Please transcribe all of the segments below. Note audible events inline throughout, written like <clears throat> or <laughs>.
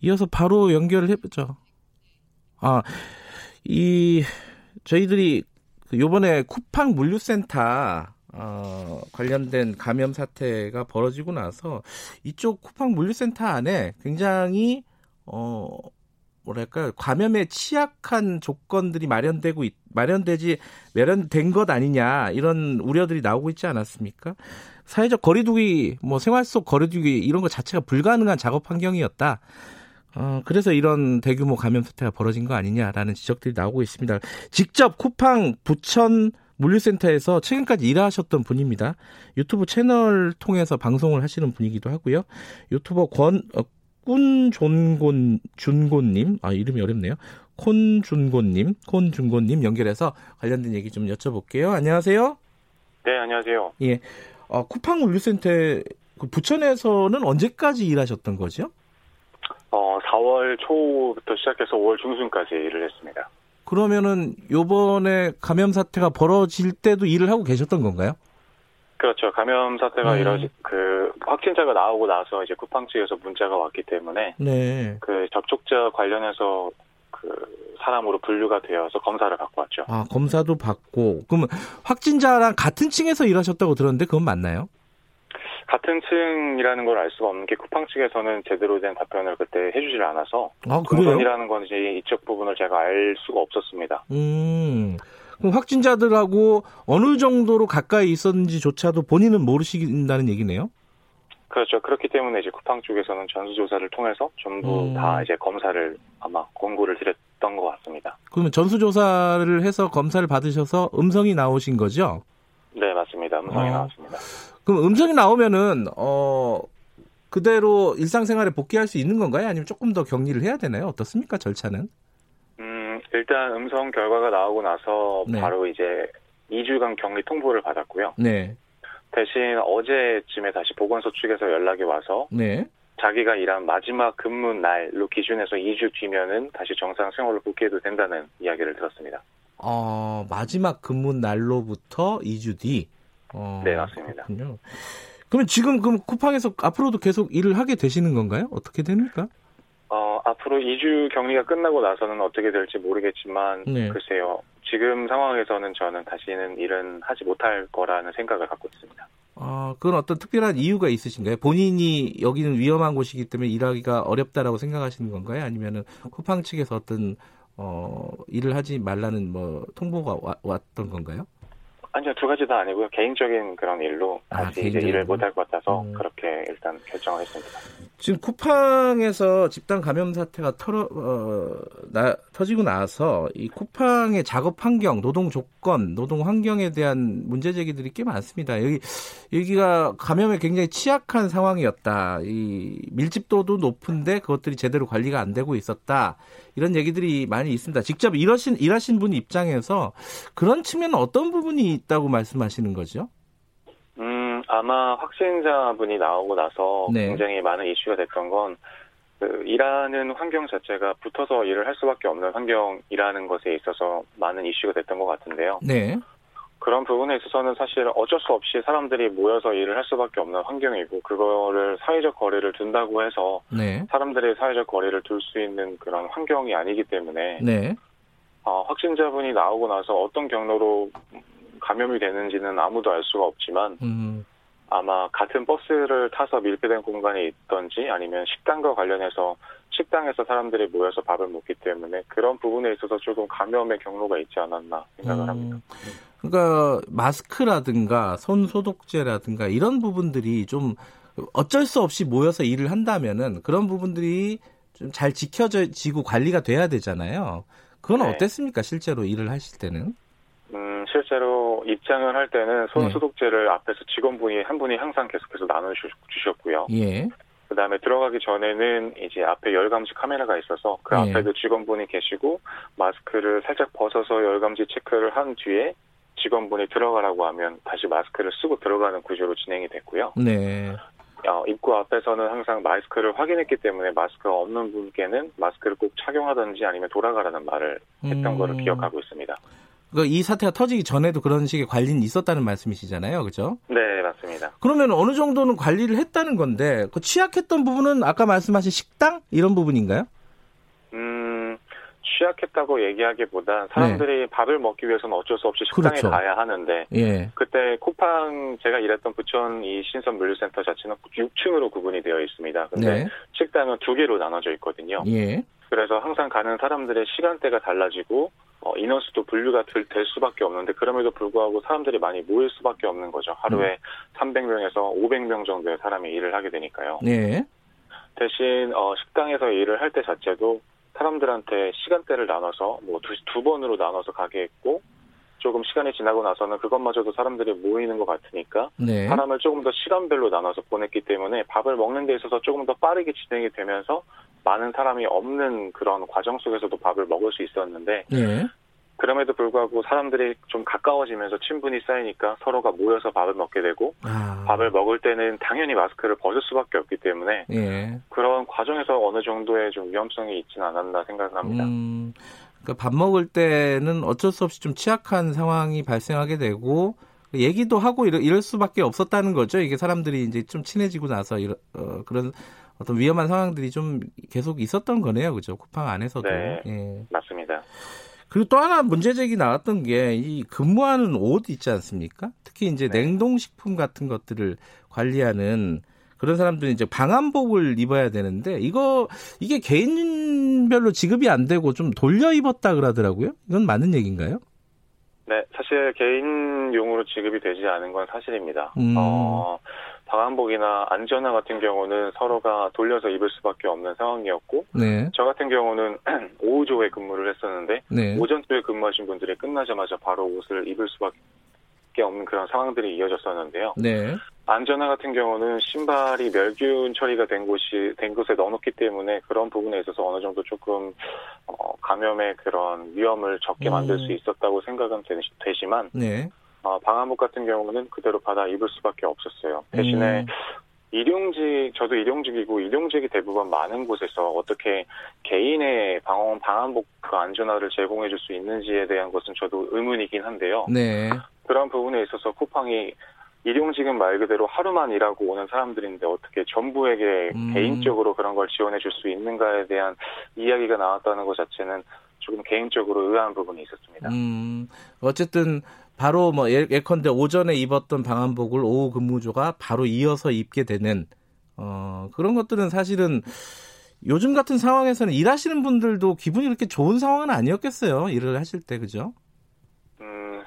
이어서 바로 연결을 해보죠. 아, 이 저희들이 그 요번에 쿠팡 물류센터 어, 관련된 감염 사태가 벌어지고 나서 이쪽 쿠팡 물류센터 안에 굉장히 어 뭐랄까 감염에 취약한 조건들이 마련되고 있, 마련되지 마련된 것 아니냐 이런 우려들이 나오고 있지 않았습니까? 사회적 거리두기 뭐 생활 속 거리두기 이런 것 자체가 불가능한 작업 환경이었다. 어, 그래서 이런 대규모 감염 사태가 벌어진 거 아니냐라는 지적들이 나오고 있습니다. 직접 쿠팡 부천 물류센터에서 최근까지 일하셨던 분입니다. 유튜브 채널 통해서 방송을 하시는 분이기도 하고요. 유튜버 권, 어, 꾼존곤, 준곤님, 아, 이름이 어렵네요. 콘준곤님, 콘준곤님 연결해서 관련된 얘기 좀 여쭤볼게요. 안녕하세요. 네, 안녕하세요. 예. 어, 쿠팡 물류센터 그 부천에서는 언제까지 일하셨던 거죠? 어, 4월 초부터 시작해서 5월 중순까지 일을 했습니다. 그러면은 요번에 감염 사태가 벌어질 때도 일을 하고 계셨던 건가요? 그렇죠. 감염 사태가 네. 이뤄지 그 확진자가 나오고 나서 이제 쿠팡 측에서 문자가 왔기 때문에 네. 그 접촉자 관련해서 그 사람으로 분류가 되어서 검사를 받고 왔죠. 아, 검사도 받고. 그러면 확진자랑 같은 층에서 일하셨다고 들었는데 그건 맞나요? 같은 층이라는 걸 알 수가 없는 게 쿠팡 측에서는 제대로 된 답변을 그때 해주질 않아서 아? 동선이라는 건지 이쪽 부분을 제가 알 수가 없었습니다. 음. 그럼 확진자들하고 어느 정도로 가까이 있었는지조차도 본인은 모르신다는 얘기네요? 그렇죠. 그렇기 때문에 이제 쿠팡 쪽에서는 전수조사를 통해서 전부 음. 다 이제 검사를 아마 권고를 드렸던 것 같습니다. 그러면 전수조사를 해서 검사를 받으셔서 음성이 나오신 거죠? 네, 맞습니다. 음성이 어. 나왔습니다. 그럼 음성이 나오면은, 어, 그대로 일상생활에 복귀할 수 있는 건가요? 아니면 조금 더 격리를 해야 되나요? 어떻습니까? 절차는? 음, 일단 음성 결과가 나오고 나서 네. 바로 이제 2주간 격리 통보를 받았고요. 네. 대신 어제쯤에 다시 보건소 측에서 연락이 와서 네. 자기가 일한 마지막 근무 날로 기준해서 2주 뒤면은 다시 정상 생활로 복귀해도 된다는 이야기를 들었습니다. 어, 마지막 근무 날로부터 2주 뒤. 어, 네, 맞습니다. 그렇군요. 그러면 지금 그럼 쿠팡에서 앞으로도 계속 일을 하게 되시는 건가요? 어떻게 됩니까? 어, 앞으로 2주 격리가 끝나고 나서는 어떻게 될지 모르겠지만 네. 글쎄요. 지금 상황에서는 저는 다시는 일은 하지 못할 거라는 생각을 갖고 있습니다. 아, 그건 어떤 특별한 이유가 있으신가요? 본인이 여기는 위험한 곳이기 때문에 일하기가 어렵다라고 생각하시는 건가요? 아니면은 쿠팡 측에서 어떤 어, 일을 하지 말라는 뭐 통보가 와- 왔던 건가요? 아니요, 두 가지 다 아니고요. 개인적인 그런 일로 아, 다시 이제 일을? 못할 것 같아서 음. 그렇게 일단 결정을 했습니다. 지금 쿠팡에서 집단 감염 사태가 털어 어, 나, 터지고 나서 이 쿠팡의 작업 환경, 노동 조건, 노동 환경에 대한 문제 제기들이 꽤 많습니다. 여기 여기가 감염에 굉장히 취약한 상황이었다. 이 밀집도도 높은데 그것들이 제대로 관리가 안 되고 있었다. 이런 얘기들이 많이 있습니다. 직접 일하신 일하신 분 입장에서 그런 측면은 어떤 부분이 있다고 말씀하시는 거죠? 음, 아마 확진자분이 나오고 나서 네. 굉장히 많은 이슈가 됐던 건, 그, 일하는 환경 자체가 붙어서 일을 할 수밖에 없는 환경이라는 것에 있어서 많은 이슈가 됐던 것 같은데요. 네. 그런 부분에 있어서는 사실 어쩔 수 없이 사람들이 모여서 일을 할 수밖에 없는 환경이고, 그거를 사회적 거리를 둔다고 해서 네. 사람들이 사회적 거리를 둘 수 있는 그런 환경이 아니기 때문에, 네. 어, 확진자분이 나오고 나서 어떤 경로로 감염이 되는지는 아무도 알 수가 없지만, 음. 아마 같은 버스를 타서 밀폐된 공간에 있던지 아니면 식당과 관련해서 식당에서 사람들이 모여서 밥을 먹기 때문에 그런 부분에 있어서 조금 감염의 경로가 있지 않았나 생각을 합니다. 음, 그러니까 마스크라든가 손 소독제라든가 이런 부분들이 좀 어쩔 수 없이 모여서 일을 한다면은 그런 부분들이 좀 잘 지켜지고 관리가 돼야 되잖아요. 그건 네. 어땠습니까? 실제로 일을 하실 때는? 음, 실제로 입장을 할 때는 손 네. 소독제를 앞에서 직원분이 한 분이 항상 계속해서 나눠 주셨고요. 예. 그 다음에 들어가기 전에는 이제 앞에 열감지 카메라가 있어서 그 네. 앞에도 직원분이 계시고 마스크를 살짝 벗어서 열감지 체크를 한 뒤에 직원분이 들어가라고 하면 다시 마스크를 쓰고 들어가는 구조로 진행이 됐고요. 네. 어, 입구 앞에서는 항상 마스크를 확인했기 때문에 마스크가 없는 분께는 마스크를 꼭 착용하든지 아니면 돌아가라는 말을 했던 음. 거를 기억하고 있습니다. 그러니까 이 사태가 터지기 전에도 그런 식의 관리는 있었다는 말씀이시잖아요, 그죠? 네, 맞습니다. 그러면 어느 정도는 관리를 했다는 건데 그 취약했던 부분은 아까 말씀하신 식당 이런 부분인가요? 음, 취약했다고 얘기하기보단 사람들이 네. 밥을 먹기 위해서는 어쩔 수 없이 식당에 그렇죠. 가야 하는데 예. 그때 쿠팡 제가 일했던 부천 이 신선 물류센터 자체는 6층으로 구분이 되어 있습니다. 근데 네. 식당은 두 개로 나눠져 있거든요. 예. 그래서 항상 가는 사람들의 시간대가 달라지고 어, 인원수도 분류가 될, 될, 수밖에 없는데 그럼에도 불구하고 사람들이 많이 모일 수밖에 없는 거죠. 하루에 음. 300명에서 500명 정도의 사람이 일을 하게 되니까요. 네. 대신 어, 식당에서 일을 할 때 자체도 사람들한테 시간대를 나눠서 뭐두 두 번으로 나눠서 가게 했고 조금 시간이 지나고 나서는 그것마저도 사람들이 모이는 것 같으니까 네. 사람을 조금 더 시간별로 나눠서 보냈기 때문에 밥을 먹는 데 있어서 조금 더 빠르게 진행이 되면서 많은 사람이 없는 그런 과정 속에서도 밥을 먹을 수 있었는데 네. 그럼에도 불구하고 사람들이 좀 가까워지면서 친분이 쌓이니까 서로가 모여서 밥을 먹게 되고 아. 밥을 먹을 때는 당연히 마스크를 벗을 수밖에 없기 때문에 예. 그런 과정에서 어느 정도의 좀 위험성이 있지는 않았나 생각합니다. 음, 그러니까 밥 먹을 때는 어쩔 수 없이 좀 취약한 상황이 발생하게 되고 얘기도 하고 이럴, 이럴 수밖에 없었다는 거죠. 이게 사람들이 이제 좀 친해지고 나서 이런 어, 그런 어떤 위험한 상황들이 좀 계속 있었던 거네요, 그죠? 쿠팡 안에서도. 네, 예. 맞습니다. 그리고 또 하나 문제 제기 나왔던 게 이 근무하는 옷 있지 않습니까? 특히 이제 네. 냉동식품 같은 것들을 관리하는 그런 사람들이 이제 방한복을 입어야 되는데 이거 이게 개인별로 지급이 안 되고 좀 돌려 입었다 그러더라고요. 이건 맞는 얘기인가요? 네, 사실 개인용으로 지급이 되지 않은 건 사실입니다. 음. 어, 방한복이나 안전화 같은 경우는 서로가 돌려서 입을 수밖에 없는 상황이었고 네. 저 같은 경우는 <clears throat> 오후조에 근무를 했었는데 네. 오전조에 근무하신 분들이 끝나자마자 바로 옷을 입을 수밖에 없는 그런 상황들이 이어졌었는데요. 네. 안전화 같은 경우는 신발이 멸균 처리가 된 곳이 된 곳에 넣어놓기 때문에 그런 부분에 있어서 어느 정도 조금 어, 감염의 그런 위험을 적게 만들 음. 수 있었다고 생각은 되지만 네. 어, 방화복 같은 경우는 그대로 받아 입을 수밖에 없었어요. 대신에 음. 일용직 저도 일용직이고 일용직이 대부분 많은 곳에서 어떻게 개인의 방언 방한복 그 안전화를 제공해 줄 수 있는지에 대한 것은 저도 의문이긴 한데요. 네. 그런 부분에 있어서 쿠팡이 일용직은 말 그대로 하루만 일하고 오는 사람들인데 어떻게 전부에게 음. 개인적으로 그런 걸 지원해 줄 수 있는가에 대한 이야기가 나왔다는 것 자체는 조금 개인적으로 의아한 부분이 있었습니다. 음, 어쨌든 바로 뭐 예, 예컨대 오전에 입었던 방한복을 오후 근무조가 바로 이어서 입게 되는 어, 그런 것들은 사실은 요즘 같은 상황에서는 일하시는 분들도 기분이 그렇게 좋은 상황은 아니었겠어요. 일을 하실 때 그죠?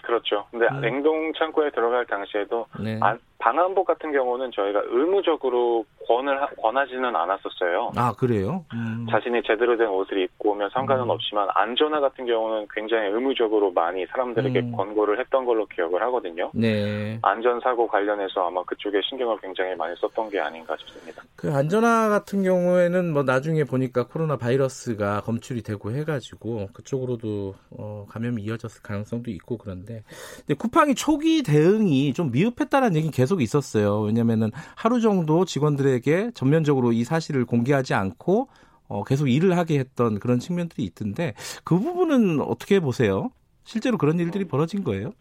그렇죠. 근데 음. 냉동 창고에 들어갈 당시에도 네. 방한복 같은 경우는 저희가 의무적으로 권을 권하지는 않았었어요. 아 그래요? 음. 자신이 제대로 된 옷을 입고 오면 상관은 음. 없지만 안전화 같은 경우는 굉장히 의무적으로 많이 사람들에게 음. 권고를 했던 걸로 기억을 하거든요. 네. 안전 사고 관련해서 아마 그쪽에 신경을 굉장히 많이 썼던 게 아닌가 싶습니다. 그 안전화 같은 경우에는 뭐 나중에 보니까 코로나 바이러스가 검출이 되고 해가지고 그쪽으로도 어, 감염이 이어졌을 가능성도 있고 그런데 근데 쿠팡이 초기 대응이 좀 미흡했다는 얘기 계속 계속 있었어요. 왜냐면은 하루 정도 직원들에게 전면적으로 이 사실을 공개하지 않고 어, 계속 일을 하게 했던 그런 측면들이 있던데 그 부분은 어떻게 보세요? 실제로 그런 일들이 벌어진 거예요?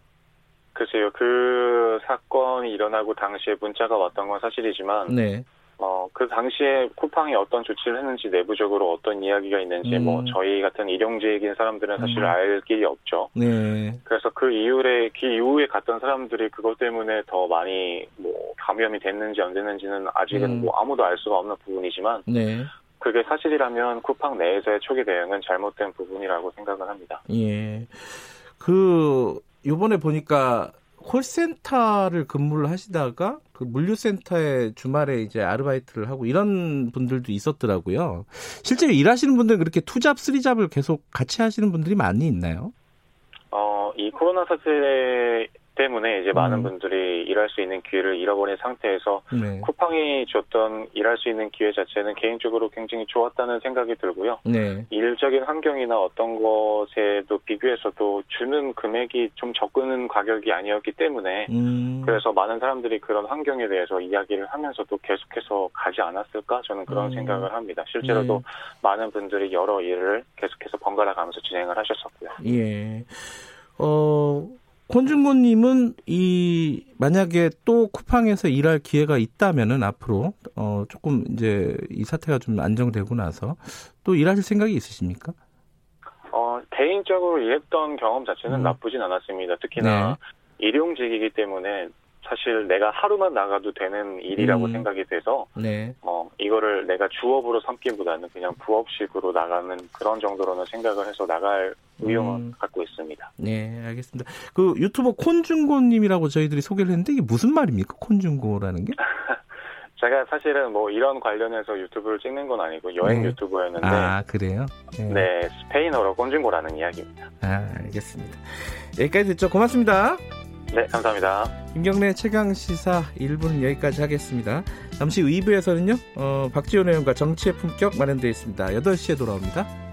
글쎄요. 그 사건이 일어나고 당시에 문자가 왔던 건 사실이지만 네. 어, 그 당시에 쿠팡이 어떤 조치를 했는지 내부적으로 어떤 이야기가 있는지 뭐 음. 뭐 저희 같은 일용직인 사람들은 사실 음. 알 길이 없죠. 네. 그래서 그 이후에 그 이후에 갔던 사람들이 그것 때문에 더 많이 뭐 감염이 됐는지 안 됐는지는 아직은 음. 뭐 아무도 알 수가 없는 부분이지만 네. 그게 사실이라면 쿠팡 내에서의 초기 대응은 잘못된 부분이라고 생각을 합니다. 예. 그 요번에 보니까 콜센터를 근무를 하시다가 그 물류센터에 주말에 이제 아르바이트를 하고 이런 분들도 있었더라고요. 실제로 일하시는 분들은 그렇게 투잡, 쓰리잡을 계속 같이 하시는 분들이 많이 있나요? 어, 이 코로나 사태 때문에 이제 음. 많은 분들이 일할 수 있는 기회를 잃어버린 상태에서 네. 쿠팡이 줬던 일할 수 있는 기회 자체는 개인적으로 굉장히 좋았다는 생각이 들고요. 네. 일적인 환경이나 어떤 것에도 비교해서도 주는 금액이 좀 적은 가격이 아니었기 때문에 음. 그래서 많은 사람들이 그런 환경에 대해서 이야기를 하면서도 계속해서 가지 않았을까 저는 그런 음. 생각을 합니다. 실제로도 네. 많은 분들이 여러 일을 계속해서 번갈아 가면서 진행을 하셨었고요. 예. 어, 콘준고님은 이 만약에 또 쿠팡에서 일할 기회가 있다면은 앞으로 어 조금 이제 이 사태가 좀 안정되고 나서 또 일하실 생각이 있으십니까? 어 개인적으로 일했던 경험 자체는 음. 나쁘진 않았습니다. 특히나 네. 일용직이기 때문에 사실 내가 하루만 나가도 되는 일이라고 음. 생각이 돼서 네. 어 이거를 내가 주업으로 삼기보다는 그냥 부업식으로 나가는 그런 정도로는 생각을 해서 나갈 의욕은 음. 갖고 있습니다. 네, 알겠습니다. 그 유튜버 콘중고님이라고 저희들이 소개를 했는데 이게 무슨 말입니까? 콘중고라는 게? <laughs> 제가 사실은 뭐 이런 관련해서 유튜브를 찍는 건 아니고 여행 네. 유튜버였는데 아 그래요? 네. 네 스페인어로 콘중고라는 이야기입니다. 아 알겠습니다. 여기까지 듣죠. 고맙습니다. 네, 감사합니다. 김경래 최강 시사 1부는 여기까지 하겠습니다. 잠시 2부에서는요, 어, 박지원 의원과 정치의 품격 마련되어 있습니다. 8시에 돌아옵니다.